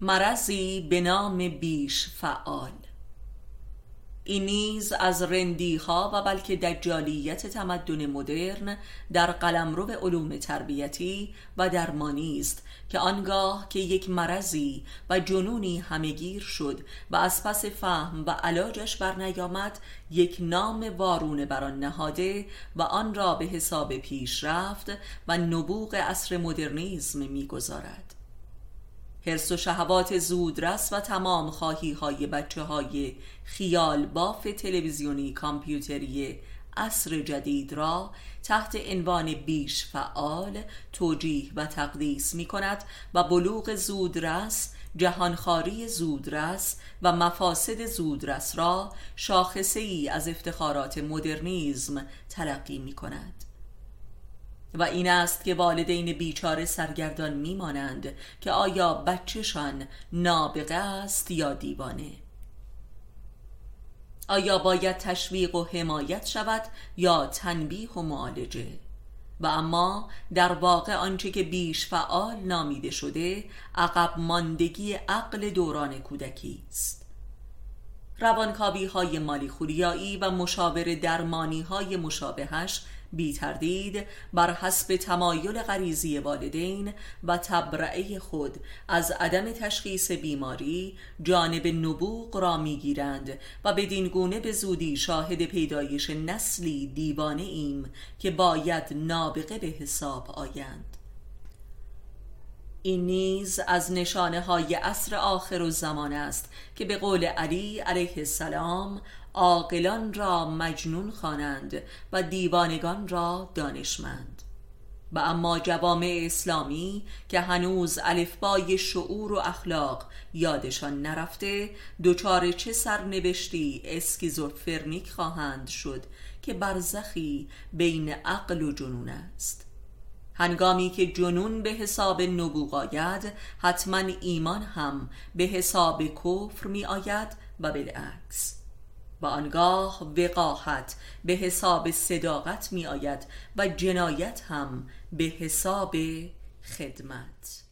مرضی به نام بیش فعال. این نیز از رندی ها و بلکه دجالیت تمدن مدرن در قلمرو علوم تربیتی و درمانی است که آنگاه که یک مرضی و جنونی همگیر شد و از پس فهم و علاجش بر نیامد یک نام وارونه بر آن نهاده و آن را به حساب پیشرفت و نبوغ عصر مدرنیزم می‌گذارد. حرس و شهوات زودرس و تمام خواهی های بچه های خیال باف تلویزیونی کامپیوتری عصر جدید را تحت عنوان بیش فعال توجیه و تقدیس می کند و بلوغ زودرس جهانخواری زودرس و مفاسد زودرس را شاخصه ای از افتخارات مدرنیزم تلقی می کند و این است که والدین بیچاره سرگردان میمانند که آیا بچهشان نابغه است یا دیوانه؟ آیا باید تشویق و حمایت شود یا تنبیه و معالجه؟ و اما در واقع آنچه که بیش فعال نامیده شده عقب ماندگی عقل دوران کودکی است. روانکاوی های مالی خوریایی و مشاور درمانی های مشابهش بی تردید بر حسب تمایل غریزی والدین و تبرعه خود از عدم تشخیص بیماری جانب نبوغ را می‌گیرند و بدین گونه به زودی شاهد پیدایش نسلی دیوانه ایم که باید نابغه به حساب آیند. این نیز از نشانه های عصر آخر و زمان است که به قول علی علیه السلام عاقلان را مجنون خوانند و دیوانگان را دانشمند. و اما جوامع اسلامی که هنوز الفبای شعور و اخلاق یادشان نرفته دوچار چه سرنوشتی اسکیزوفرنیک خواهند شد که برزخی بین عقل و جنون است. هنگامی که جنون به حساب نبوغ آید حتما ایمان هم به حساب کفر می آید و بالعکس. و آنگاه وقاحت به حساب صداقت می آید و جنایت هم به حساب خدمت.